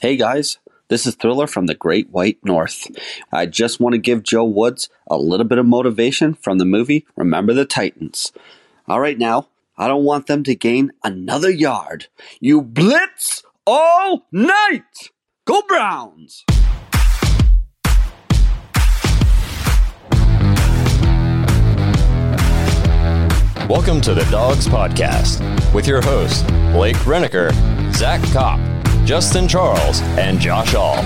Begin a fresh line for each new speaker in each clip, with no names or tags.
Hey guys, this is Thriller from the Great White North. I just want to give Joe Woods a little bit of motivation from the movie Remember the Titans. All right, now, I don't want them to gain another yard. You blitz all night! Go Browns!
Welcome to the Dawgs Podcast with your hosts, Blake Reniker, Zach Kopp, Justin Charles, and Josh All.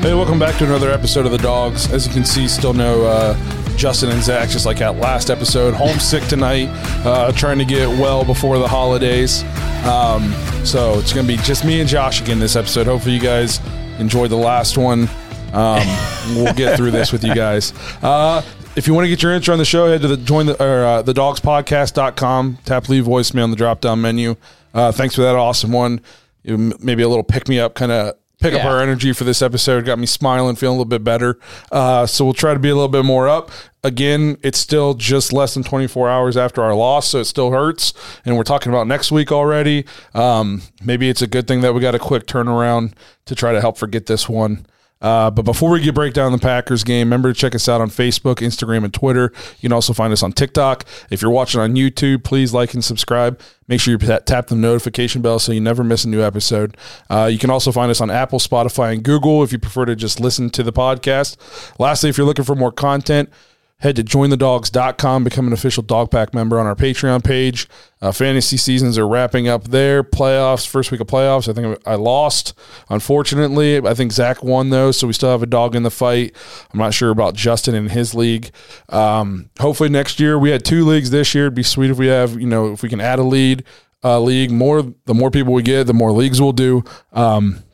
Hey, welcome back to another episode of the Dawgs. As you can see, still no uh, Justin and Zach, just like that last episode. Homesick tonight, uh, trying to get well before the holidays. Um, so it's going to be just me and Josh again this episode. Hopefully, you guys enjoyed the last one. Um, we'll get through this with you guys. Uh, if you want to get your intro on the show, head to the join the or uh, the dawgspodcast.com, tap leave voicemail on the drop down menu. Uh, thanks for that awesome one. Maybe a little pick me up, kind of pick up
Yeah.
our energy for this episode. Got me smiling, feeling a little bit better. Uh, so we'll try to be a little bit more up. Again, it's still just less than 24 hours after our loss, so it still hurts. And we're talking about next week already. Um, maybe it's a good thing that we got a quick turnaround to try to help forget this one. Uh, but before we get break down the Packers game, remember to check us out on Facebook, Instagram, and Twitter. You can also find us on TikTok. If you're watching on YouTube, please like and subscribe. Make sure you tap the notification bell so you never miss a new episode. Uh, you can also find us on Apple, Spotify, and Google if you prefer to just listen to the podcast. Lastly, if you're looking for more content, head to jointhedawgs.com, become an official dog pack member on our Patreon page. Uh, fantasy seasons are wrapping up there. Playoffs, first week of playoffs. I think I lost, unfortunately. I think Zach won, though, so we still have a dog in the fight. I'm not sure about Justin in his league. Um, hopefully next year, we had two leagues this year. It'd be sweet if we have, you know, if we can add a lead. Uh, league more the more people we get the more leagues we'll do um,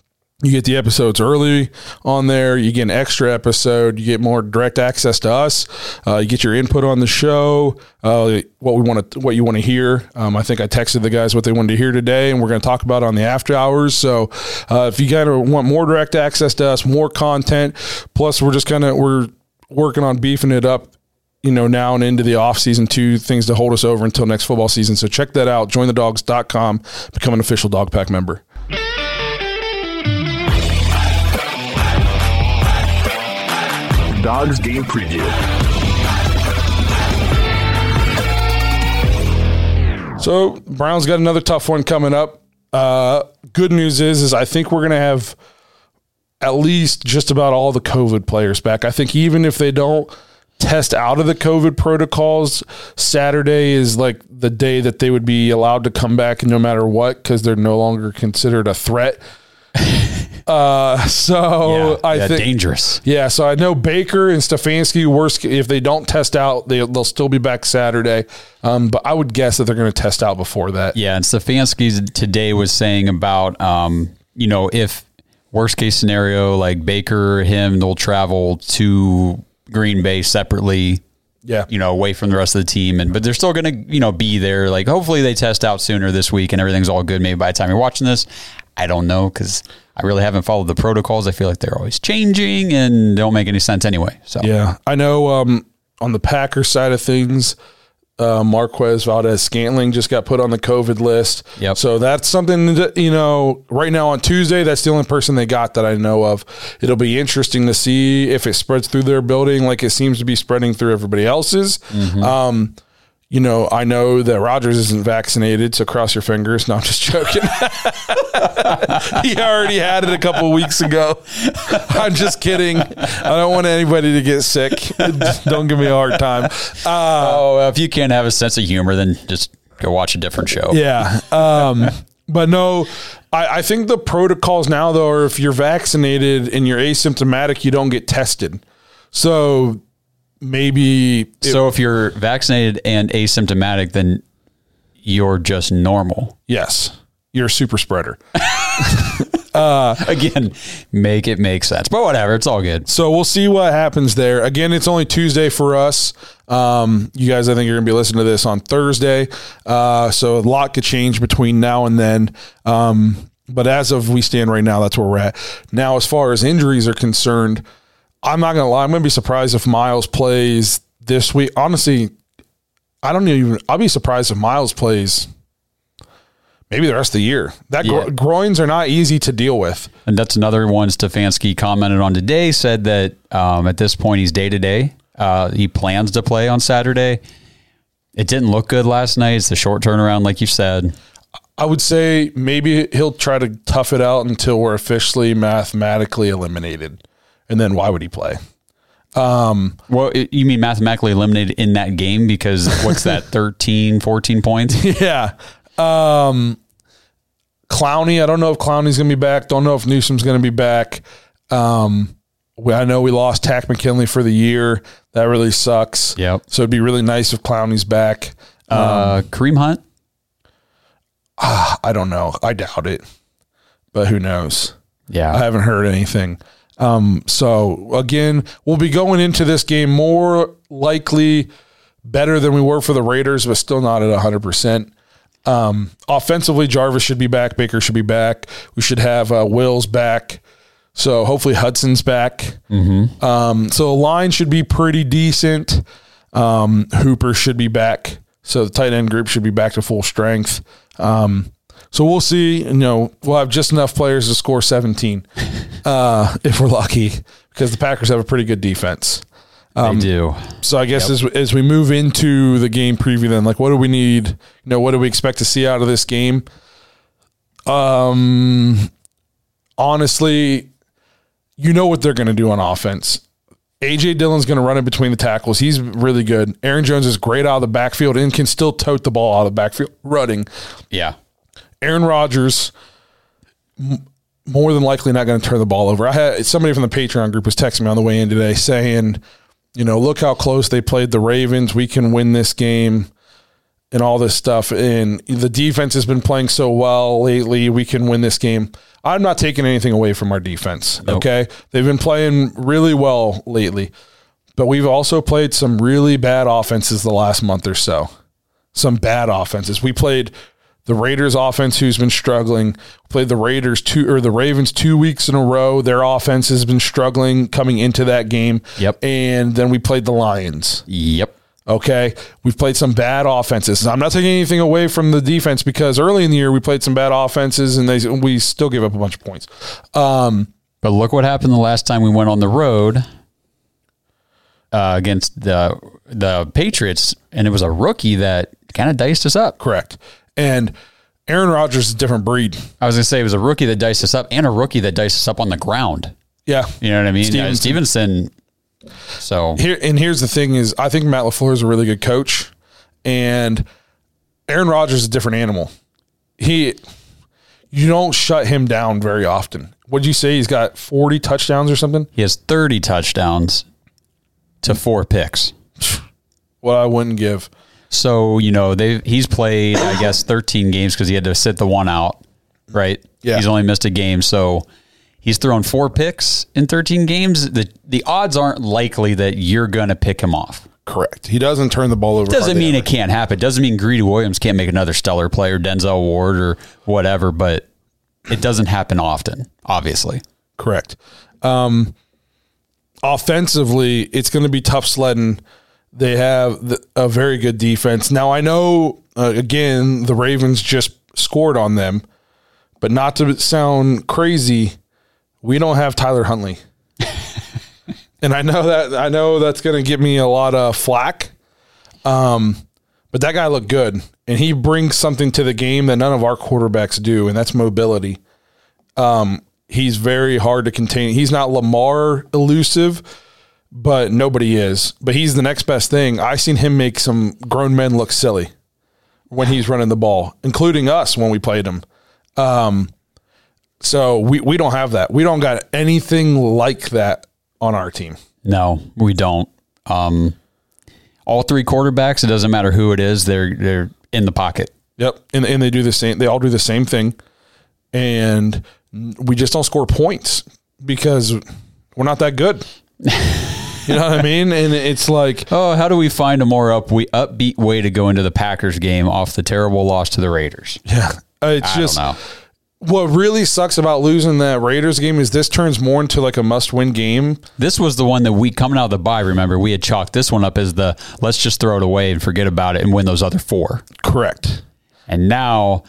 you get the episodes early on there. You get an extra episode. You get more direct access to us. Uh, you get your input on the show. Uh, what we want to, what you want to hear. Um, I think I texted the guys what they wanted to hear today, and we're going to talk about it on the after hours. So, uh, if you kind of want more direct access to us, more content, plus we're just kind of we're working on beefing it up you know, now and into the off season two things to hold us over until next football season. So check that out. Jointhedawgs.com, become an official dog pack member.
Dawgs game preview.
So Browns got another tough one coming up. Uh, good news is, is I think we're gonna have at least just about all the COVID players back. I think even if they don't test out of the COVID protocols, Saturday is like the day that they would be allowed to come back no matter what because they're no longer considered a threat. Uh, so I
yeah,
think
dangerous.
yeah, so I know Baker and Stefanski. Worst if they don't test out, they, they'll still be back Saturday. Um, but I would guess that they're going to test out before that.
Yeah, and Stefanski today was saying about, um, you know, if worst case scenario, like Baker, him, they'll travel to Green Bay separately.
Yeah.
You know, away from the rest of the team, and but they're still going to, you know, be there. Like, hopefully, they test out sooner this week, and everything's all good. Maybe by the time you're watching this, I don't know because I really haven't followed the protocols. I feel like they're always changing and don't make any sense anyway. So
Yeah, I know. Um, on the Packer side of things, uh, Marquez Valdes-Scantling just got put on the COVID list.
Yep.
So that's something that you know. Right now on Tuesday, that's the only person they got that I know of. It'll be interesting to see if it spreads through their building like it seems to be spreading through everybody else's. Um, you know, I know that Rodgers isn't vaccinated, so cross your fingers. No, I'm just joking. he already had it a couple weeks ago. I'm just kidding. I don't want anybody to get sick. Don't give me a hard time. Uh,
oh, if you can't have a sense of humor, then just go watch a different show.
yeah. Um, but no, I, I think the protocols now, though, are if you're vaccinated and you're asymptomatic, you don't get tested. So maybe. it-
So if you're vaccinated and asymptomatic, then you're just normal.
yes. you're a super spreader.
Again, make it make sense. But whatever, it's all good.
So we'll see what happens there. Again, it's only Tuesday for us. Um, you guys, I think you're going to be listening to this on Thursday. Uh, so a lot could change between now and then. Um, but as of we stand right now, that's where we're at. Now, as far as injuries are concerned, I'm not going to lie. I'm going to be surprised if Myles plays this week. Honestly, I don't even. I'll be surprised if Myles plays maybe the rest of the year. That gro- groins are not easy to deal with.
And that's another one Stefanski commented on today, said that um, at this point he's day to day. Uh, He plans to play on Saturday. It didn't look good last night. It's a short turnaround, like you said.
I would say maybe he'll try to tough it out until we're officially mathematically eliminated. And then why would he play?
Well, it- you mean mathematically eliminated in that game because what's that, 13, 14 points?
yeah. Um, Clowney, I don't know if Clowney's going to be back. Don't know if Newsome's going to be back. Um, we, I know we lost Takk McKinley for the year. That really sucks.
Yep.
So it'd be really nice if Clowney's back.
Uh, Kareem Hunt?
I don't know. I doubt it, but who knows?
Yeah.
I haven't heard anything. Um, so again, we'll be going into this game more likely better than we were for the Raiders, but still not at hundred percent. Um, offensively, Jarvis should be back. Baker should be back. We should have uh, Wills back. So hopefully Hudson's back. Um, so the line should be pretty decent. Um, Hooper should be back. So the tight end group should be back to full strength. Um, so we'll see. You know, we'll have just enough players to score 17 uh, if we're lucky, because the Packers have a pretty good defense.
they do.
So I guess as as we move into the game preview, then like, what do we need? You know, what do we expect to see out of this game? Um, honestly, you know what they're going to do on offense. AJ Dillon's going to run in between the tackles. He's really good. Aaron Jones is great out of the backfield and can still tote the ball out of the backfield running.
Yeah.
Aaron Rodgers m- more than likely not going to turn the ball over. I had somebody from the Patreon group was texting me on the way in today saying, you know, look how close they played the Ravens. We can win this game and all this stuff. And the defense has been playing so well lately. We can win this game. I'm not taking anything away from our defense. Okay. They've been playing really well lately, but we've also played some really bad offenses the last month or so. Some bad offenses. We played the Raiders offense who's been struggling. Played the Raiders two or the Ravens two weeks in a row. Their offense has been struggling coming into that game.
Yep.
And then we played the Lions.
Yep.
Okay. We've played some bad offenses. I'm not taking anything away from the defense because early in the year we played some bad offenses and they we still gave up a bunch of points. Um,
But look what happened the last time we went on the road uh, against the the Patriots, and it was a rookie that kind of diced us up.
correct. And Aaron Rodgers is a different breed.
I was gonna say it was a rookie that diced us up, and a rookie that diced us up on the ground.
Yeah.
You know what I mean? Uh,
Stevenson.
Stevenson. So
Here and here's the thing is I think Matt LaFleur is a really good coach and Aaron Rodgers is a different animal. He you don't shut him down very often. What'd you say? He's got 40 touchdowns or something?
he has 30 touchdowns to four picks.
What I wouldn't give.
So you know they he's played I guess 13 games because he had to sit the one out, right?
Yeah.
He's only missed a game, so he's thrown four picks in 13 games. The the odds aren't likely that you're gonna pick him off.
Correct. He doesn't turn the ball over.
Doesn't mean
ever.
it can't happen. Doesn't mean Greedy Williams can't make another stellar player, Denzel Ward or whatever, but it doesn't happen often, obviously.
Correct. Um, offensively, it's going to be tough sledding. They have the, a very good defense. Now, I know, uh, again, the Ravens just scored on them, but not to sound crazy, we don't have Tyler Huntley. and I know that I know that's going to give me a lot of flack. Um, but that guy looked good, and he brings something to the game that none of our quarterbacks do, and that's mobility he's very hard to contain. He's not Lamar elusive, but nobody is. But he's the next best thing. I seen him make some grown men look silly when he's running the ball, including us when we played him. Um, so we we don't have that. We don't got anything like that on our team.
No, we don't. Um, all three quarterbacks, it doesn't matter who it is, they're they're in the pocket.
Yep, and and they do the same. They all do the same thing, and we just don't score points because we're not that good. you know what I mean? And it's like,
Oh, how do we find a more up we upbeat way to go into the Packers game off the terrible loss to the Raiders?
yeah, uh, it's
I
just
don't know.
what really sucks about losing that Raiders game is this turns more into like a must-win game.
This was the one that we coming out of the bye. Remember, we had chalked this one up as the let's just throw it away and forget about it and win those other four.
Correct.
And now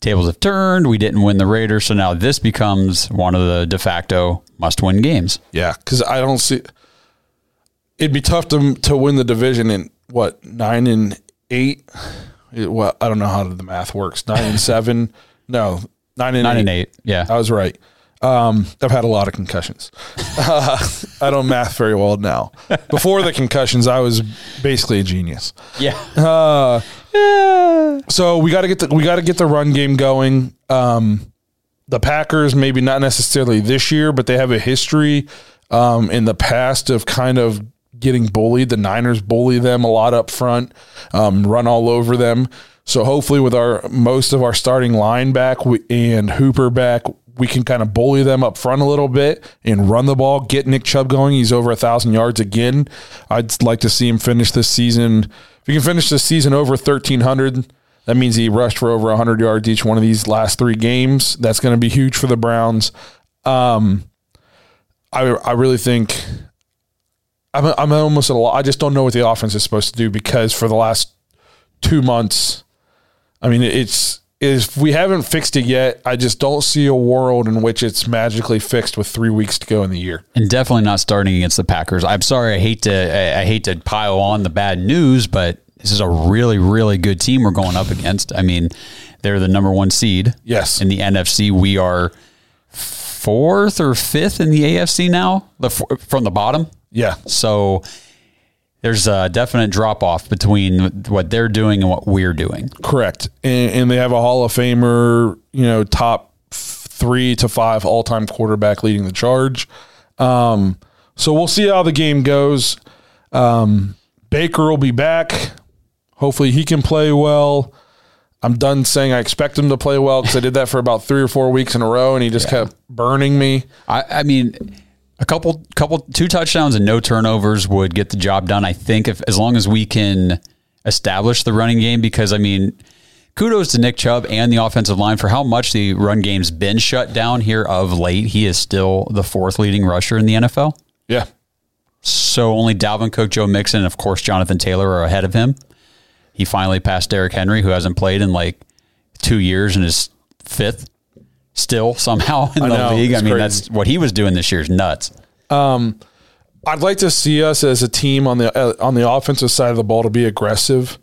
tables have turned. We didn't win the Raiders, so now this becomes one of the de facto must-win games.
Yeah, because I don't see. It'd be tough to to win the division in what nine and eight. It- well, I don't know how the math works. Nine and seven. No, nine and
Nine
eight.
and eight. Yeah.
I was right. Um, I've had a lot of concussions. Uh, I don't math very well now. Before the concussions, I was basically a genius.
yeah.
So we got to get the we got to get the run game going. Um, the Packers, maybe not necessarily this year, but they have a history um, in the past of kind of getting bullied. The Niners bully them a lot up front, um, run all over them. So hopefully, with our most of our starting line back and Hooper back, we can kind of bully them up front a little bit and run the ball. Get Nick Chubb going. He's over a thousand yards again. I'd like to see him finish this season. If he can finish this season over thirteen hundred, that means he rushed for over 100 yards each one of these last three games. That's going to be huge for the Browns. Um, I I really think I'm I'm almost at a lot. I just don't know what the offense is supposed to do because for the last two months, I mean it's if we haven't fixed it yet, I just don't see a world in which it's magically fixed with three weeks to go in the year.
and definitely not starting against the Packers. I'm sorry, I hate to I, I hate to pile on the bad news, but this is a really really good team we're going up against. I mean, they're the number one seed.
Yes.
in the NFC, we are fourth or fifth in the AFC now, the from the bottom.
Yeah,
So there's a definite drop off between what they're doing and what we're doing.
Correct. And, and they have a Hall of Famer, you know, top three to five all time quarterback leading the charge. Um, so we'll see how the game goes. Um, Baker will be back. Hopefully he can play well. I'm done saying I expect him to play well because I did that for about three or four weeks in a row and he just kept burning me.
I, I mean, a couple, couple, two touchdowns and no turnovers would get the job done. I think if as long as we can establish the running game, because I mean, kudos to Nick Chubb and the offensive line for how much the run game's been shut down here of late. He is still the fourth leading rusher in the NFL.
Yeah.
So only Dalvin Cook, Joe Mixon, and of course Jonathan Taylor are ahead of him. He finally passed Derrick Henry, who hasn't played in like two years and is fifth still somehow in
I
the
know,
league. I mean,
crazy.
that's what he was doing this year is nuts.
I'd like to see us as a team on the uh, on the offensive side of the ball to be aggressive.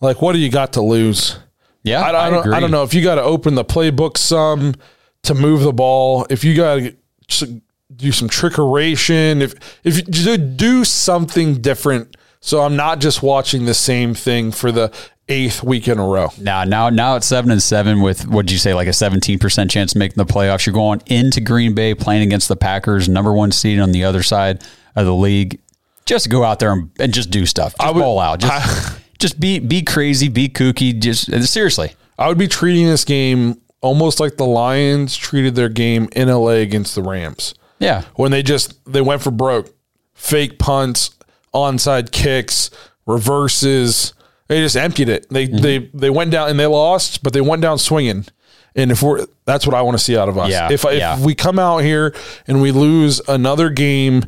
Like, what do you got to lose?
Yeah,
I, I, don't,
agree.
I don't know if you got to open the playbook some to move the ball. If you got to do some trickeration, if if you do something different, so I'm not just watching the same thing for the eighth week in a row.
Now, now, now it's seven and seven with what did you say, like a seventeen percent chance of making the playoffs. You're going into Green Bay playing against the Packers, number one seed on the other side of the league. Just go out there and, and just do stuff. Just
would-
ball out. Just, just be be crazy, be kooky. Just seriously.
I would be treating this game almost like the Lions treated their game in LA against the Rams.
Yeah,
when they just they went for broke, fake punts, onside kicks, reverses. They just emptied it. They
Mm-hmm.
they they went down and they lost, but they went down swinging. And if we're that's what I want to see out of us.
Yeah,
if if
yeah.
we come out here and we lose another game,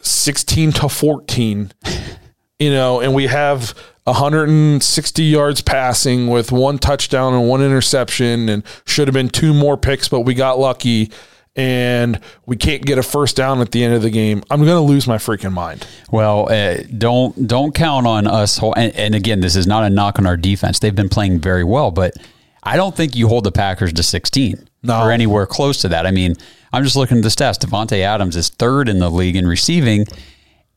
sixteen to fourteen, you know, and we have 160 yards passing with one touchdown and one interception, and should have been two more picks, but we got lucky. And we can't get a first down at the end of the game. I'm going to lose my freaking mind.
Well, uh, don't don't count on us. Whole, and, and again, this is not a knock on our defense. They've been playing very well, but I don't think you hold the Packers to 16
No.
or anywhere close to that. I mean, I'm just looking at the stats. Davante Adams is third in the league in receiving,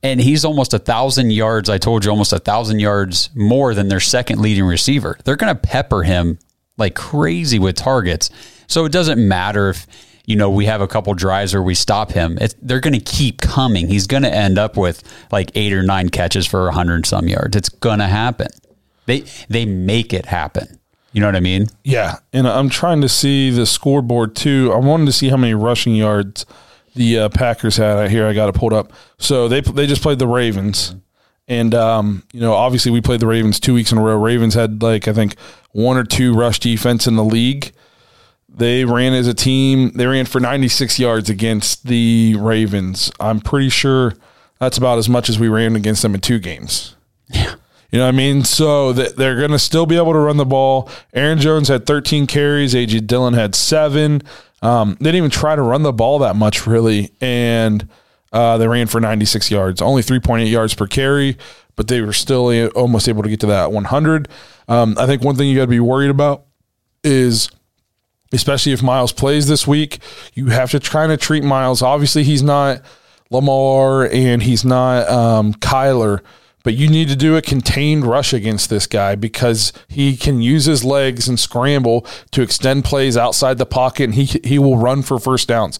and he's almost a thousand yards. I told you, almost a thousand yards more than their second leading receiver. They're going to pepper him like crazy with targets. So it doesn't matter if you know we have a couple drives where we stop him. They're going to keep coming. He's going to end up with like eight or nine catches for a hundred some yards. It's going to happen. They they make it happen. You know what I mean?
Yeah, and I'm trying to see the scoreboard too. I wanted to see how many rushing yards the uh, Packers had. Here I got it pulled up. So they they just played the Ravens, and um, you know obviously we played the Ravens two weeks in a row. Ravens had like I think one or two rush defense in the league. They ran as a team. They ran for 96 yards against the Ravens. I'm pretty sure that's about as much as we ran against them in two games.
Yeah.
You know what I mean? So that they're going to still be able to run the ball. Aaron Jones had 13 carries. AJ Dillon had seven. Um, they didn't even try to run the ball that much, really. And uh, they ran for 96 yards, only 3.8 yards per carry, but they were still almost able to get to that 100. Um, I think one thing you got to be worried about is especially if Myles plays this week, you have to try to treat Miles. Obviously, he's not Lamar and he's not um, Kyler, but you need to do a contained rush against this guy because he can use his legs and scramble to extend plays outside the pocket, and he he will run for first downs.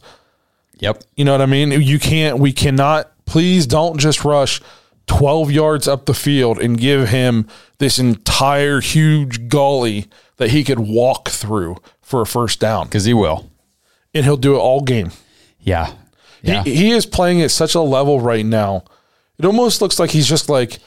Yep.
You know what I mean? You can't. We cannot. Please don't just rush. 12 yards up the field and give him this entire huge gully that he could walk through for a first down.
Because he will.
And he'll do it all game.
Yeah. Yeah.
He, he is playing at such a level right now. It almost looks like he's just like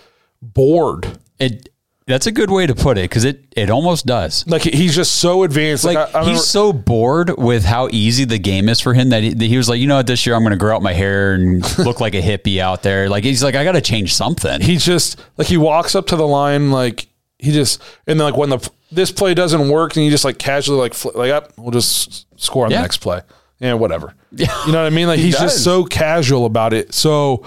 bored.
it that's a good way to put it because it it almost does.
Like he's just so advanced.
Like
Like, I, I
he's so bored with how easy the game is for him that he, that he was like, you know what, this year I'm going to grow out my hair and look like a hippie out there. Like he's like, I got to change something.
he just like he walks up to the line like he just and then like when the this play doesn't work and you just like casually like fl- like up we'll just score on
Yeah.
the next play yeah whatever
Yeah.
you know what I mean like he's
does.
just so casual about it so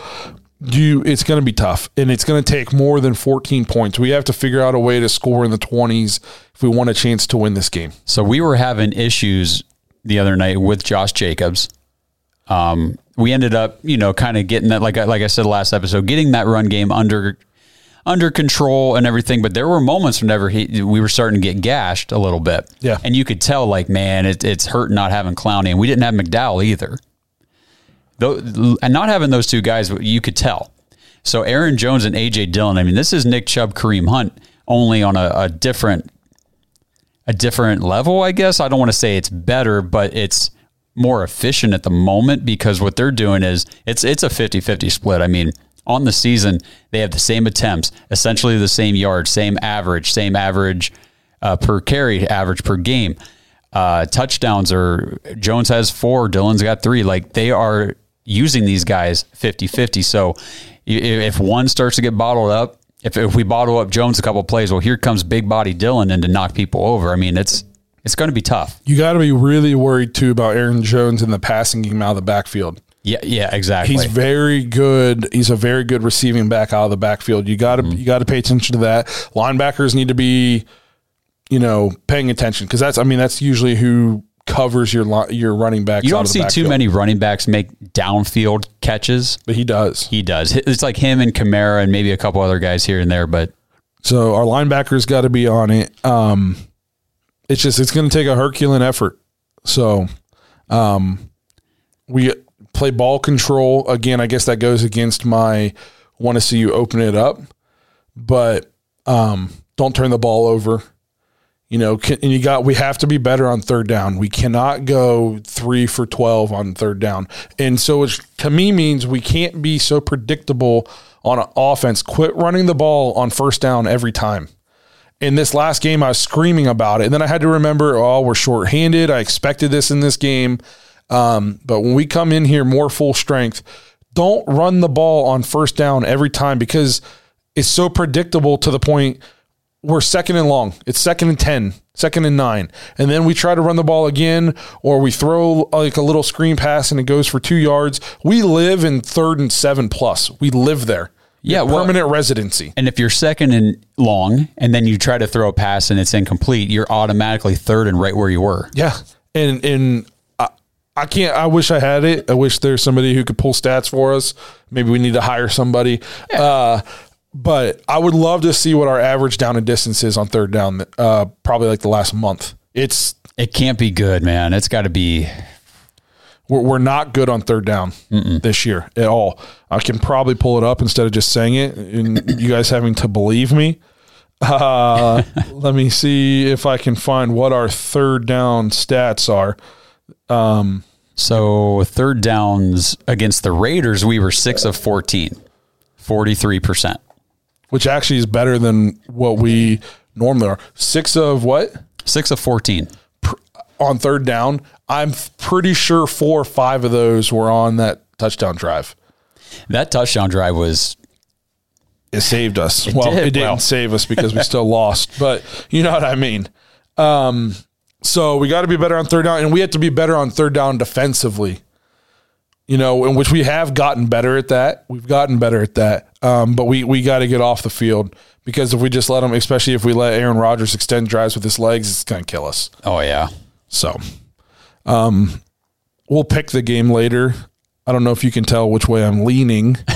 you it's going to be tough and it's going to take more than 14 points we have to figure out a way to score in the 20s if we want a chance to win this game
So we were having issues the other night with Josh Jacobs. Um, we ended up, you know, kind of getting that, like I, like I said last episode, getting that run game under under control and everything. But there were moments whenever he we were starting to get gashed a little bit.
Yeah.
and you could tell, like, man, it, it's hurt not having Clowney, and we didn't have McDowell either. Though, and not having those two guys, you could tell. So Aaron Jones and AJ Dillon. I mean, this is Nick Chubb, Kareem Hunt, only on a, a different a different level, I guess. I don't want to say it's better, but it's more efficient at the moment because what they're doing is it's it's a 50-50 split. I mean, on the season, they have the same attempts, essentially the same yards, same average, same average uh, per carry, average per game. Uh, touchdowns are Jones has four, Dillon's got three. Like they are using these guys 50-50. So if one starts to get bottled up, if, if we bottle up Jones a couple plays, well, here comes big body Dillon and to knock people over. I mean, it's it's going to be tough.
you got to be really worried too about Aaron Jones in the passing game out of the backfield
Yeah, yeah, exactly.
He's very good. He's a very good receiving back out of the backfield. You got to
Mm-hmm.
you got to pay attention to that. Linebackers need to be, you know, paying attention because that's I mean that's usually who covers your your running backs.
you don't
of the
see too many running backs make downfield catches.
but he does.
He does. It's like him and Kamara and maybe a couple other guys here and there, but
So our linebackers got to be on it. Um, it's just it's going to take a Herculean effort. So, um, we play ball control again. I guess that goes against my want to see you open it up, but um, don't turn the ball over. You know, can, and you got we have to be better on third down. We cannot go three for twelve on third down, and so it to me means we can't be so predictable on offense. Quit running the ball on first down every time. In this last game, I was screaming about it, and then I had to remember, oh, we're shorthanded. I expected this in this game, um, but when we come in here more full strength, don't run the ball on first down every time because it's so predictable to the point we're second and long. It's second and 10, second and nine. And then we try to run the ball again, or we throw like a little screen pass and it goes for two yards. We live in third and seven plus. We live there.
Yeah, well-
permanent residency.
and if you're second and long and then you try to throw a pass and it's incomplete, you're automatically third and right where you were.
Yeah. And, and, I, can't. I wish I had it. I wish there's somebody who could pull stats for us. Maybe we need to hire somebody. Uh, but I would love to see what our average down and distance is on third down. Uh, probably like the last month. It's
It can't be good, man. It's got to be
we're, we're not good on third down this year at all. I can probably pull it up instead of just saying it and you guys having to believe me. Uh, let me see if I can find what our third down stats are.
So third downs against the Raiders, we were six of 14, 43%.
which actually is better than what we normally are. Six of what
Six of 14.
on third down? I'm pretty sure four or five of those were on that touchdown drive.
That touchdown drive was
It saved us.
It
well,
did.
it didn't
Well.
save us because we still lost, but you know what I mean. Um, so we got to be better on third down, and we have to be better on third down defensively. You know, in which we have gotten better at that. We've gotten better at that, um, but we we got to get off the field because if we just let them, especially if we let Aaron Rodgers extend drives with his legs, it's going to kill us.
oh yeah.
So, um, we'll pick the game later. I don't know if you can tell which way I'm leaning.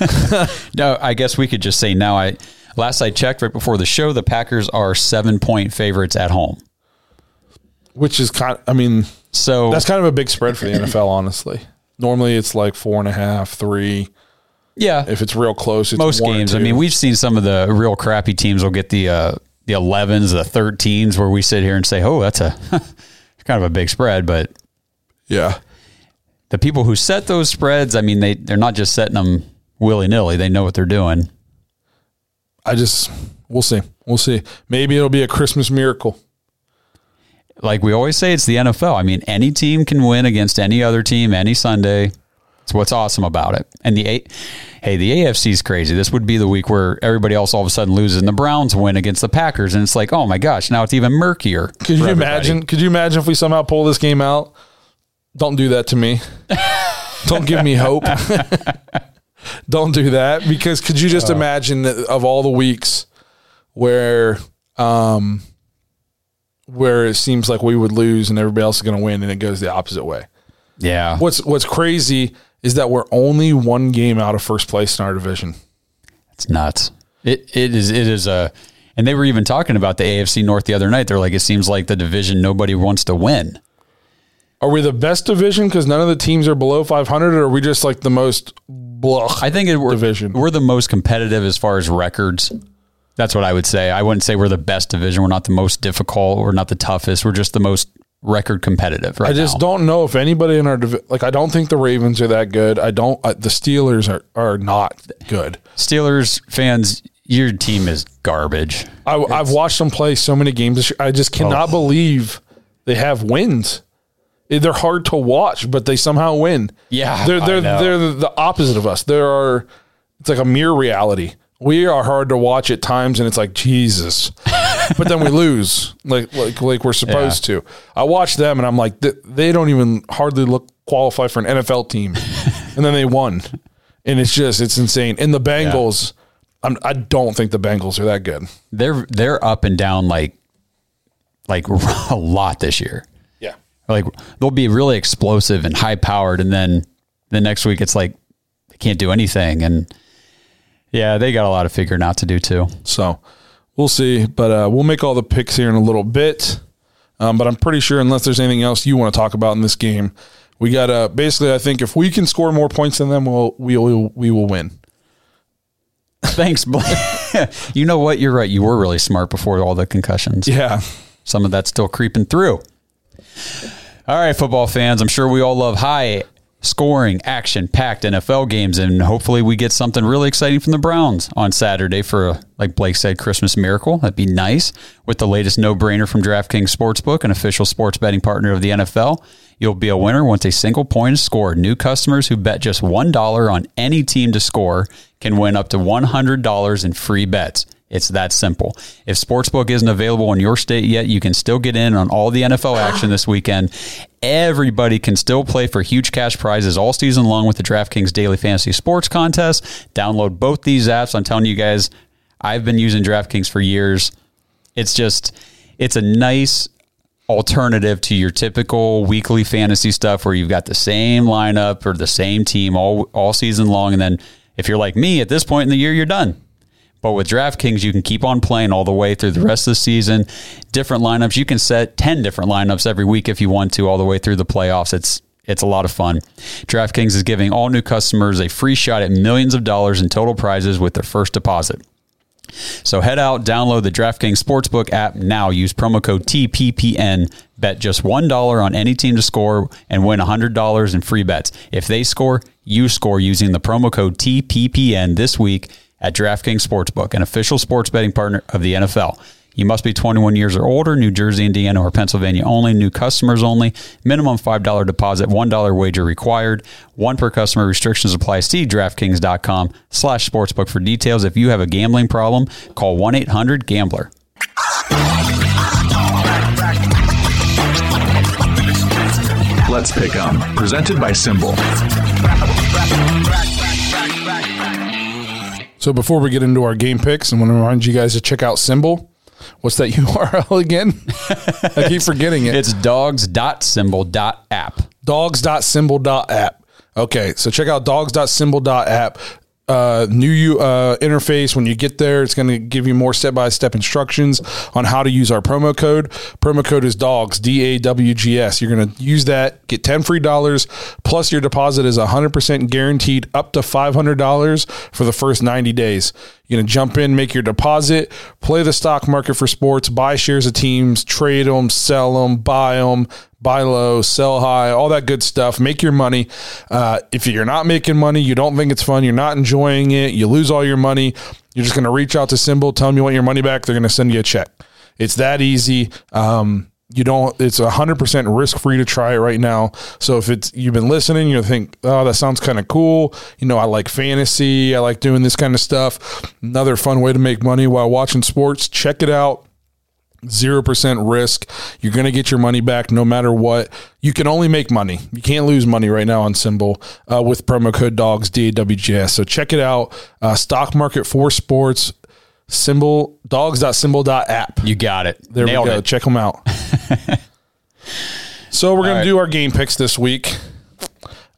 No, I guess we could just say now I last I checked right before the show, the Packers are 7 point favorites at home.
Which is kind. I mean,
So
that's kind of a big spread for the NFL. Honestly, normally it's like four and a half, three.
yeah,
If it's real close, it's
most games. I mean, we've seen some of the real crappy teams will get the uh, the 11s, the 13s, where we sit here and say, "Oh, that's a kind of a big spread." But
yeah,
the people who set those spreads, I mean, they they're not just setting them willy nilly. They know what they're doing.
I just we'll see, we'll see. Maybe it'll be a Christmas miracle.
Like we always say, it's the NFL. I mean, any team can win against any other team any Sunday. It's what's awesome about it. And the A- hey, the AFC is crazy. This would be the week where everybody else all of a sudden loses, and the Browns win against the Packers, and it's like, oh my gosh, now it's even murkier.
Could you imagine? Could you imagine if we somehow pull this game out? Don't do that to me. Don't give me hope. Don't do that because could you
Uh.
just imagine that of all the weeks where um where it seems like we would lose and everybody else is going to win and it goes the opposite way.
Yeah,
What's what's crazy is that we're only one game out of first place in our division.
it's nuts. It it is it is a. And they were even talking about the AFC North the other night. They're like, it seems like the division nobody wants to win.
Are we the best division because none of the teams are below 500 or are we just like the most blah?
I think it, we're,
Division.
we're the most competitive as far as records. That's what I would say. I wouldn't say we're the best division. We're not the most difficult. We're not the toughest. We're just the most record competitive right
I just
now.
don't know if anybody in our like I don't think the Ravens are that good. I don't uh, the Steelers are are not good.
Steelers fans, your team is garbage.
I, I've watched them play so many games. I just cannot believe they have wins. Eh, They're hard to watch, but they somehow win.
Yeah,
they're they're they're the opposite of us. There are it's like a mirror reality. We are hard to watch at times, and it's like Jesus, but then we lose like like like we're supposed to. I watch them, and I'm like th- they don't even hardly look qualify for an NFL team, and then they won, and it's just it's insane. And the Bengals, I'm, I don't think the Bengals are that good.
They're they're up and down like like a lot this year.
Yeah.
Like they'll be really explosive and high powered, and then the next week it's like they can't do anything. And yeah, they got a lot of figuring out to do too.
So we'll see, but uh, we'll make all the picks here in a little bit. Um, but I'm pretty sure, unless there's anything else you want to talk about in this game, we got to basically. I think if we can score more points than them, we'll we will we will win.
Thanks, Blake. you know what? You're right. You were really smart before all the concussions.
Yeah,
Some of that's still creeping through. All right, football fans. I'm sure we all love high scoring, action packed NFL games, and hopefully we get something really exciting from the Browns on Saturday for, a, like Blake said, Christmas miracle. That'd be nice. With the latest no brainer from DraftKings Sportsbook, an official sports betting partner of the NFL, you'll be a winner once a single point is scored. New customers who bet just $1 on any team to score can win up to $100 in free bets. It's that simple. If Sportsbook isn't available in your state yet, you can still get in on all the NFL action this weekend. Everybody can still play for huge cash prizes all season long with the DraftKings Daily Fantasy Sports Contest. Download both these apps. I'm telling you guys, I've been using DraftKings for years. It's just, it's a nice alternative to your typical weekly fantasy stuff where you've got the same lineup or the same team all all season long and then if you're like me at this point in the year you're done. But with DraftKings, you can keep on playing all the way through the rest of the season. Different lineups. You can set 10 different lineups every week if you want to, all the way through the playoffs. It's it's a lot of fun. DraftKings is giving all new customers a free shot at millions of dollars in total prizes with their first deposit. So head out, download the DraftKings Sportsbook app now. Use promo code TPPN. Bet just $1 on any team to score and win $100 in free bets. If they score, you score using the promo code TPPN this week at DraftKings Sportsbook, an official sports betting partner of the NFL. You must be 21 years or older, New Jersey, Indiana, or Pennsylvania only, new customers only, minimum $5 deposit, $1 wager required, one per customer restrictions apply. See DraftKings.com slash sportsbook for details. If you have a gambling problem, call 1-800-GAMBLER.
Let's pick 'em. Presented by SimBull.
So before we get into our game picks, I want to remind you guys to check out SimBull. What's that URL again? I keep forgetting it.
It's dawgs.simbull.app.
dawgs.simbull.app. Okay, so check out dawgs.simbull.app. Uh, new uh, interface. When you get there, it's going to give you more step by step instructions on how to use our promo code. Promo code is DOGS, D A W G S. You're going to use that, get 10 free dollars, plus your deposit is 100% guaranteed up to $500 for the first 90 days. You're going to jump in, make your deposit, play the stock market for sports, buy shares of teams, trade them, sell them, buy them, buy low, sell high, all that good stuff. Make your money. Uh, if you're not making money, you don't think it's fun, you're not enjoying it, you lose all your money, you're just going to reach out to SimBull, tell them you want your money back. They're going to send you a check. It's that easy. Um, you don't it's 100% risk free to try it right now so if it's you've been listening you think oh that sounds kind of cool you know i like fantasy i like doing this kind of stuff another fun way to make money while watching sports check it out 0% risk. You're going to get your money back no matter what. You can only make money. You can't lose money right now on SimBull uh, with promo code DOGS, D-A-W-G-S. So check it out. Uh, stock market for sports, SimBull, dawgs.simbull.app.
You got it.
There
Nailed
we go.
it.
Check them out. so we're going
right.
to do our game picks this week.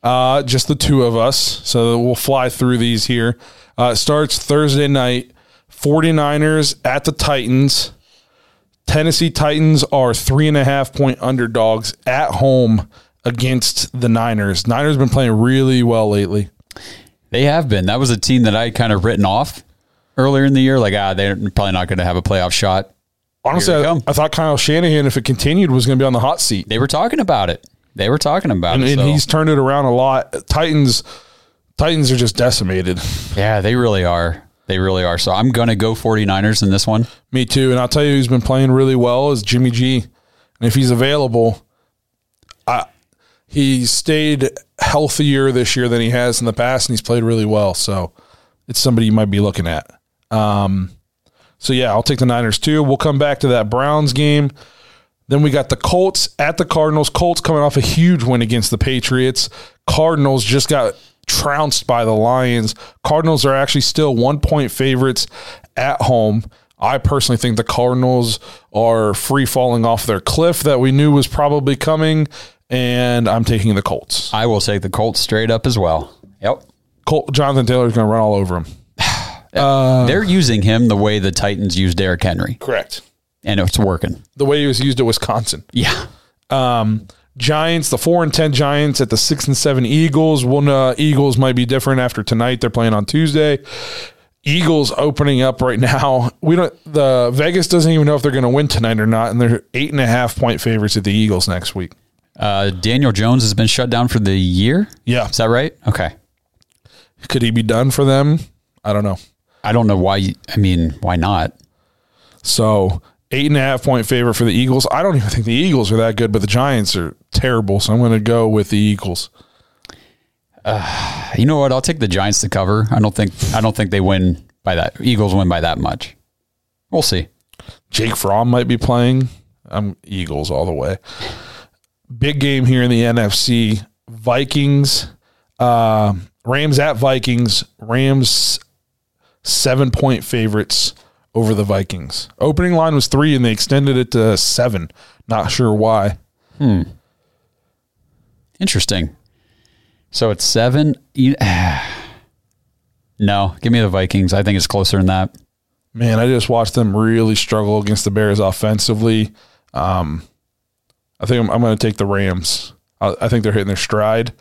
Uh, just the two of us. So we'll fly through these here. Uh, it starts Thursday night. 49ers at the Titans. Tennessee Titans are three and a half point underdogs at home against the Niners. Niners been playing really well lately.
They have been. That was a team that I kind of written off earlier in the year. Like, ah, they're probably not going to have a playoff shot.
Honestly, I. I thought Kyle Shanahan, if it continued, was going to be on the hot seat.
They were talking about it. They were talking about
And,
it.
and
so-
he's turned it around a lot. Titans, Titans are just decimated.
yeah, they really are. They really are. So I'm going to go 49ers in this one.
Me too. And I'll tell you who's been playing really well is Jimmy G. And if he's available, I, he's stayed healthier this year than he has in the past, and he's played really well. So it's somebody you might be looking at. Um, so yeah, I'll take the Niners too. We'll come back to that Browns game. Then we got the Colts at the Cardinals. Colts coming off a huge win against the Patriots. Cardinals just got trounced by the Lions. Cardinals are actually still one point favorites at home. I personally think the Cardinals are free falling off their cliff that we knew was probably coming, and I'm taking the Colts.
I will take the Colts straight up as well. Yep.
Colt, Jonathan Taylor's going to run all over him.
They're using him the way the Titans use Derrick Henry,
Correct.
and it's working.
The way he was used at Wisconsin.
Yeah.
Um, Giants, the four and ten Giants at the six and seven Eagles. One uh, Eagles might be different after tonight. They're playing on Tuesday. Eagles opening up right now. We don't. The Vegas doesn't even know if they're going to win tonight or not, and they're eight and a half point favorites at the Eagles next week.
Uh, Daniel Jones has been shut down for the year.
Yeah,
Is that right? Okay.
could he be done for them? I don't know.
I don't know why. I mean, why not?
So eight and a half point favorite for the Eagles. I don't even think the Eagles are that good, but the Giants are terrible. So I'm going to go with the Eagles.
You know what? I'll take the Giants to cover. I don't think. I don't think they win by that. Eagles win by that much. We'll see.
Jake Fromm might be playing. I'm Eagles all the way. Big game here in the NFC. Vikings, uh, Rams at Vikings. Rams seven point favorites over the Vikings. Opening line was three, and they extended it to seven. Not sure why.
Interesting. So it's seven. You, no, give me the Vikings. I think it's closer than that.
Man, I just watched them really struggle against the Bears offensively. Um, I think I'm, I'm going to take the Rams. I, I think they're hitting their stride.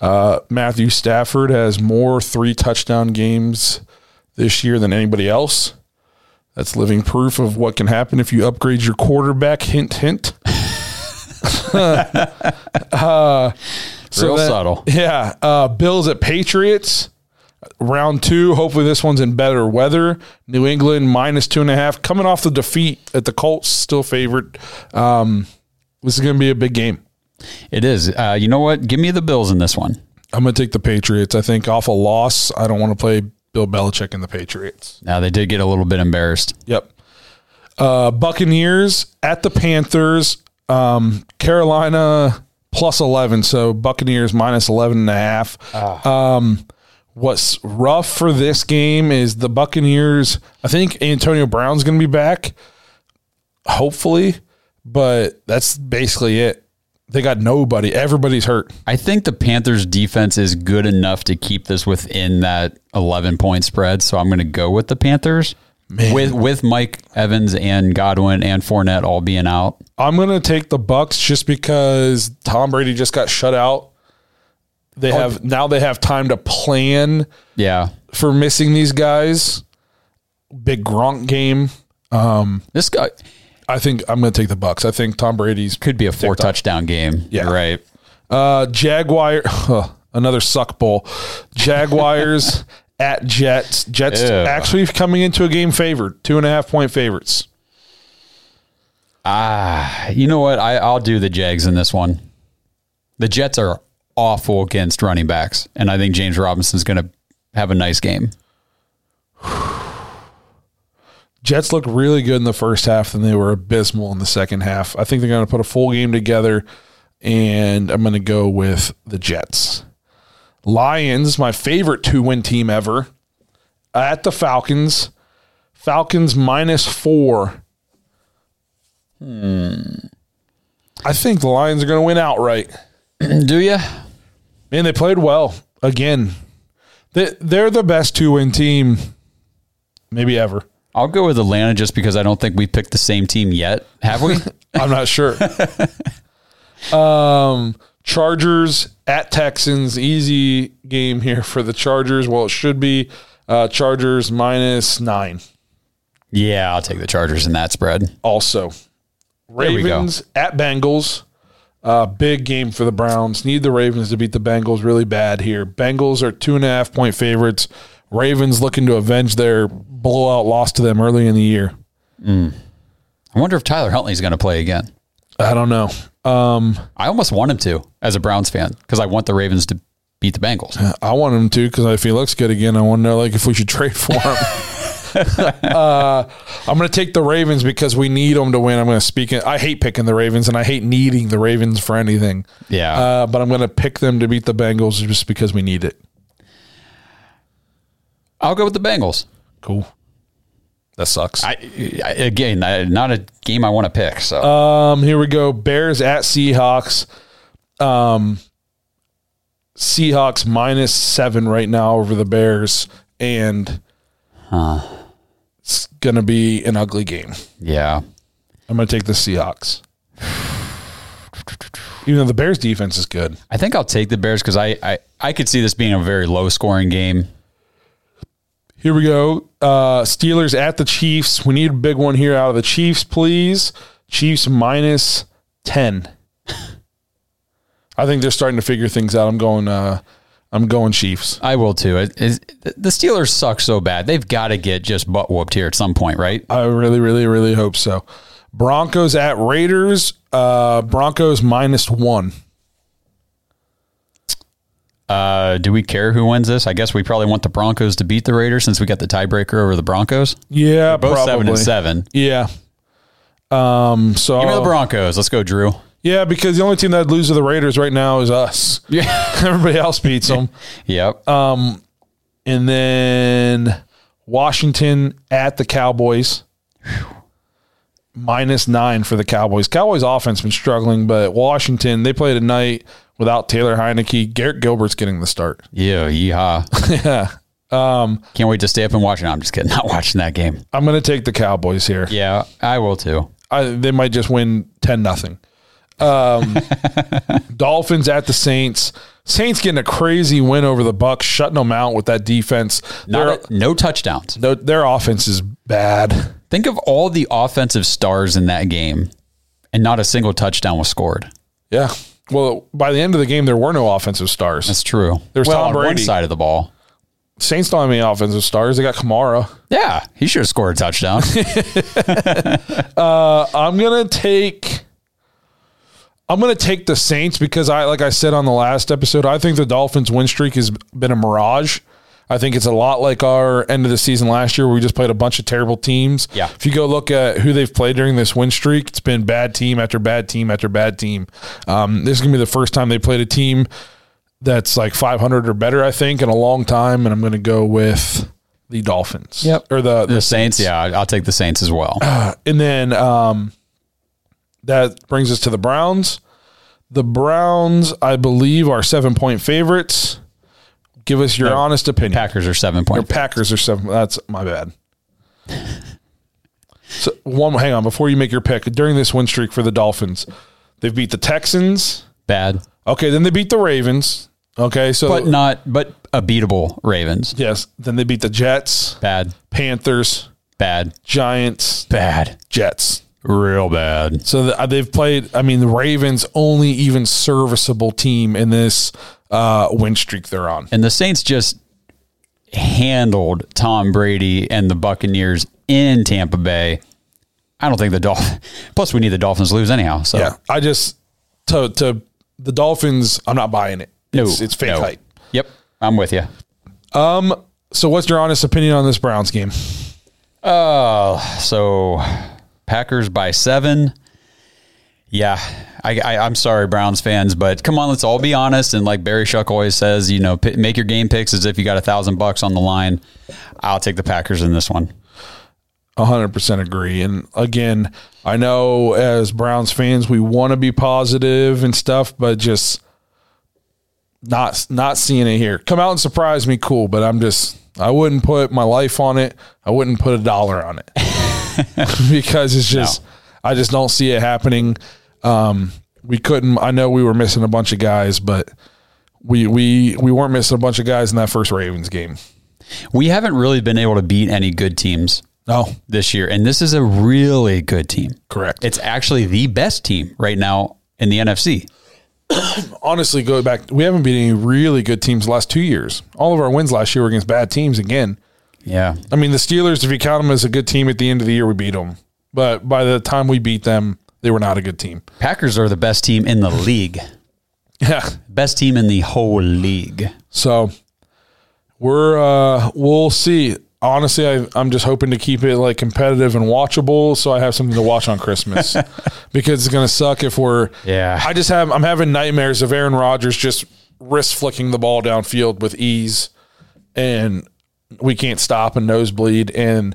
Uh, Matthew Stafford has more three touchdown games this year than anybody else. That's living proof of what can happen if you upgrade your quarterback. Hint, hint. uh,
Real
then-
subtle.
Yeah. Uh, Bills at Patriots. Round two. Hopefully, this one's in better weather. New England minus two and a half. Coming off the defeat at the Colts, still favored. Um, this is going to be a big game.
It is. Uh, you know what? Give me the Bills in this one.
I'm going to take the Patriots. I think off a loss, I don't want to play Bill Belichick and the Patriots.
Now they did get a little bit embarrassed.
Yep. Uh, Buccaneers at the Panthers. Um, Carolina plus 11. So Buccaneers minus 11 and a half. Um, what's rough for this game is the Buccaneers. I think Antonio Brown's going to be back, hopefully, but that's basically it. They got nobody. Everybody's hurt.
I think the Panthers defense is good enough to keep this within that 11 point spread. So I'm going to go with the Panthers with with Mike Evans and Godwin and Fournette all being out.
I'm going to take the Bucs just because Tom Brady just got shut out. They have now they have time to plan
Yeah.
for missing these guys. Big Gronk game.
Um, This guy
I think I'm going to take the Bucs. I think Tom Brady's
could be a four touchdown game.
Yeah.
You're right.
uh Jaguar another suck bowl. Jaguars at Jets. Jets
Ew.
actually coming into a game favored, two and a half point favorites.
Ah, you know what? I, I'll do the Jags in this one. The Jets are awful against running backs, and I think James Robinson's going to have a nice game.
Jets look really good in the first half, and they were abysmal in the second half. I think they're going to put a full game together, and I'm going to go with the Jets. Lions, my favorite two win team ever, at the Falcons. Falcons minus four. I think the Lions are going to win outright.
Do you?
Man, they played well again. They, they're the best two win team, maybe ever.
I'll go with Atlanta just because I don't think we picked the same team yet. Have we?
I'm not sure. um, Chargers at Texans, easy game here for the Chargers. Well, it should be uh, Chargers minus nine.
yeah, I'll take the Chargers in that spread.
Also. Ravens at Bengals. Uh, big game for the Browns. Need the Ravens to beat the Bengals really bad here. Bengals are two and a half point favorites. Ravens looking to avenge their blowout loss to them early in the year. Mm.
I wonder if Tyler Huntley's going to play again.
I don't know. Um,
I almost want him to as a Browns fan because I want the Ravens to beat the Bengals.
I want him to because if he looks good again, I want to know like if we should trade for him. uh, I'm going to take the Ravens because we need them to win. I'm going to speak. It. I hate picking the Ravens and I hate needing the Ravens for anything.
Yeah.
Uh, but I'm going to pick them to beat the Bengals just because we need it.
I'll go with the Bengals.
Cool. That sucks.
I, I again, I, not a game I want to pick. So
Um, here we go. Bears at Seahawks. Um, Seahawks minus seven right now over the Bears, and it's gonna be an ugly game.
yeah,
I'm gonna take the Seahawks, even though the Bears defense is good.
I think I'll take the Bears because I, I I could see this being a very low scoring game.
Here we go. Uh, Steelers at the Chiefs. We need a big one here out of the Chiefs, please. Chiefs minus ten. I think they're starting to figure things out. I'm going. Uh, I'm going Chiefs.
I will too. It, it, the Steelers suck so bad. They've got to get just butt whooped here at some point, right?
I really, really, really hope so. Broncos at Raiders. Uh, Broncos minus one.
Uh, do we care who wins this? I guess we probably want the Broncos to beat the Raiders since we got the tiebreaker over the Broncos.
Yeah,
Both
probably.
seven and seven.
Yeah. Um. So
Give me the Broncos. Let's go, Drew.
yeah, because the only team that loses to the Raiders right now is us.
Yeah.
Everybody else beats them.
yep.
Um, and then Washington at the Cowboys. Minus nine for the Cowboys. Cowboys offense been struggling, but Washington they played tonight without Taylor Heinicke. Garrett Gilbert's getting the start.
yeah. Yeehaw.
yeah,
Can't wait to stay up and watch it. I'm just kidding. Not watching that game.
I'm going to take the Cowboys here.
Yeah, I will too.
I, they might just win ten nothing. Um, Dolphins at the Saints. Saints getting a crazy win over the Bucs, shutting them out with that defense. Their,
Not a, no touchdowns.
their offense is bad.
Think of all the offensive stars in that game, and not a single touchdown was scored.
Yeah. Well, by the end of the game, there were no offensive stars.
That's true.
There's
well,
Tom
on one
Brady.
side of the ball.
Saints don't have any offensive stars. They got Kamara.
Yeah, he should have scored a touchdown.
Uh, I'm gonna take. I'm gonna take the Saints because I, like I said on the last episode, I think the Dolphins' win streak has been a mirage. I think it's a lot like our end of the season last year, where we just played a bunch of terrible teams.
Yeah.
If you go look at who they've played during this win streak, it's been bad team after bad team after bad team. Um, this is gonna be the first time they played a team that's like 500 or better, I think, in a long time, and I'm gonna go with the Dolphins.
Yep.
Or the
the Saints, yeah, I'll take the Saints as well.
and then um, that brings us to the Browns. The Browns, I believe, are seven point favorites. Give us your
No,
honest opinion.
Packers are seven
Your. Packers are seven. That's my bad. so one, hang on before you make your pick. During this win streak for the Dolphins, they've beat the Texans.
Bad,
Okay, then they beat the Ravens. Okay, so
but not but a beatable Ravens.
yes, then they beat the Jets,
Bad,
Panthers,
bad,
Giants,
bad,
Jets.
real bad.
So uh, they've played. I mean, the Ravens only even serviceable team in this uh, win streak they're on.
And the Saints just handled Tom Brady and the Buccaneers in Tampa Bay. I don't think the Dolphins. Plus, we need the Dolphins to lose anyhow. So
Yeah, I just to to the Dolphins. I'm not buying it.
no,
It's, it's fake
no.
hype.
Yep, I'm with you. Um.
So, what's your honest opinion on this Browns game?
Uh, so Packers by seven. Yeah, I, I, I'm sorry, Browns fans, but come on, let's all be honest. And like Barry Shuck always says, you know, p- make your game picks as if you got a thousand bucks on the line. I'll take the Packers in this one.
100% agree. And again, I know as Browns fans, we want to be positive and stuff, but just not not seeing it here. Come out and surprise me, cool. But I'm just I wouldn't put my life on it. I wouldn't put a dollar on it because it's just I just don't see it happening. Um, we couldn't. I know we were missing a bunch of guys, but we we we weren't missing a bunch of guys in that first Ravens game.
We haven't really been able to beat any good teams
No,
this year, and this is a really good team.
correct.
It's actually the best team right now in the NFC.
honestly go back. We haven't beat any really good teams the last two years. All of our wins last year were against bad teams again.
Yeah,
I mean, the Steelers, if you count them as a good team at the end of the year, we beat them. But by the time we beat them, they were not a good team.
Packers are the best team in the league.
Yeah.
Best team in the whole league.
So we're uh we'll see. Honestly, I, I'm just hoping to keep it like competitive and watchable, so I have something to watch on Christmas. because it's gonna suck if we're.
Yeah.
I just have. I'm having nightmares of Aaron Rodgers just wrist flicking the ball downfield with ease, and we can't stop and nosebleed, and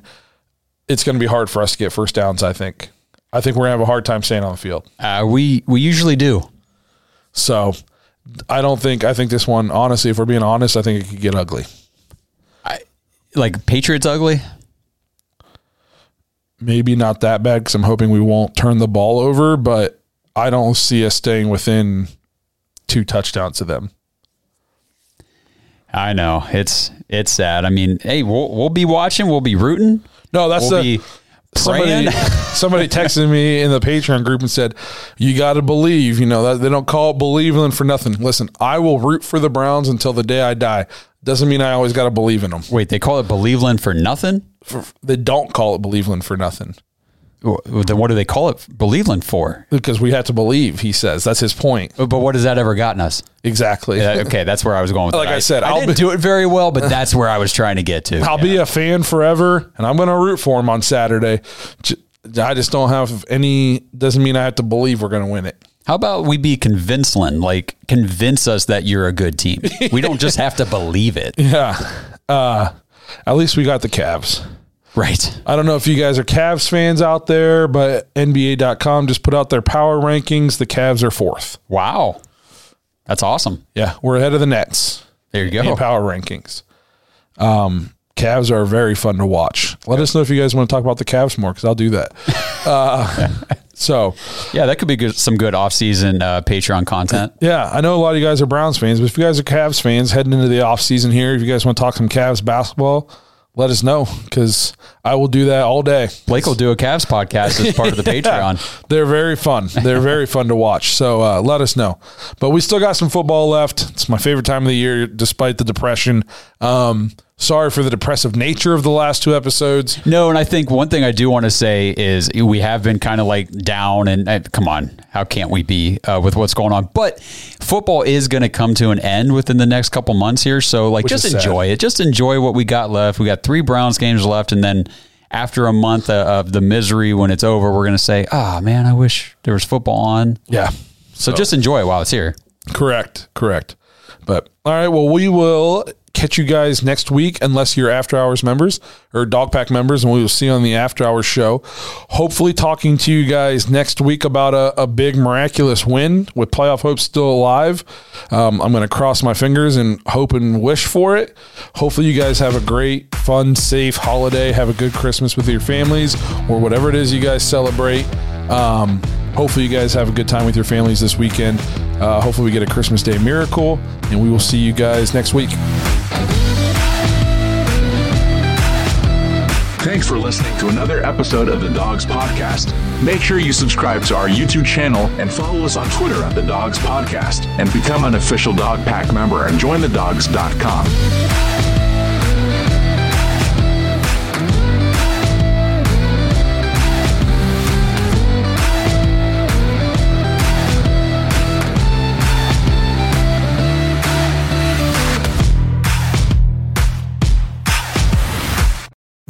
it's gonna be hard for us to get first downs. I think. I think we're gonna have a hard time staying on the field.
Uh, we we usually do.
So I don't think. I think this one, honestly, if we're being honest, I think it could get ugly.
I Like Patriots ugly.
maybe not that bad because I'm hoping we won't turn the ball over, but I don't see us staying within two touchdowns of them.
I know it's it's sad. I mean, hey, we'll we'll be watching. We'll be rooting.
No, that's
We'll
the somebody. somebody texted me in the Patreon group and said, "You got to believe." You know that they don't call it believing for nothing. Listen, I will root for the Browns until the day I die. Doesn't mean I always got to believe in them.
Wait, they call it Believeland for nothing.
They don't call it believing for nothing
Then what do they call it Believeland for?
because we have to believe. He says that's his point.
But what has that ever gotten us?
Exactly.
Yeah, okay, that's where I was going with
Like
it.
I said,
I
I'll
didn't
be-
do it very well, but that's where I was trying to get to.
I'll be a fan forever, and I'm going to root for him on Saturday. I just don't have any. Doesn't mean I have to believe we're going to win it.
How about we be convinceland? Like convince us that you're a good team. We don't just have to believe it.
Yeah. Uh, at least we got the Cavs.
Right.
I don't know if you guys are Cavs fans out there, but NBA.com just put out their power rankings. The Cavs are fourth.
Wow. That's awesome.
Yeah, we're ahead of the Nets
There you
in
go.
power rankings. Um, Cavs are very fun to watch. Let us know if you guys want to talk about the Cavs more because I'll do that. Uh, so
Yeah, that could be good, some good off-season uh, Patreon content.
Yeah, I know a lot of you guys are Browns fans, but if you guys are Cavs fans heading into the off season here, if you guys want to talk some Cavs basketball, let us know because I will do that all day.
Blake will do a Cavs podcast as part of the Patreon.
They're very fun. They're very fun to watch. So uh, let us know. But we still got some football left. It's my favorite time of the year, despite the depression. Um, sorry for the depressive nature of the last two episodes.
No, and I think one thing I do want to say is we have been kind of like down, and uh, come on, how can't we be uh, with what's going on? But football is going to come to an end within the next couple months here, so like
Which
just
is sad.
enjoy it. Just enjoy what we got left. We got three Browns games left, and then. After a month uh, of the misery, when it's over, we're going to say, "Ah, man, I wish there was football on."
Yeah.
So just enjoy it while it's here.
Correct. Correct. But all right. Well, we will catch you guys next week, unless you're after hours members or dawg pack members, and we will see you on the after hours show. Hopefully, talking to you guys next week about a, a big miraculous win with playoff hopes still alive. Um, I'm going to cross my fingers and hope and wish for it. Hopefully, you guys have a great, fun, safe holiday. Have a good Christmas with your families or whatever it is you guys celebrate. Um, hopefully, you guys have a good time with your families this weekend. Uh, hopefully, we get a Christmas Day miracle, and we will see you guys next week.
Thanks for listening to another episode of the Dawgs Podcast. Make sure you subscribe to our YouTube channel and follow us on Twitter at the Dawgs Podcast and become an official Dawg Pack member at jointhedawgs.com.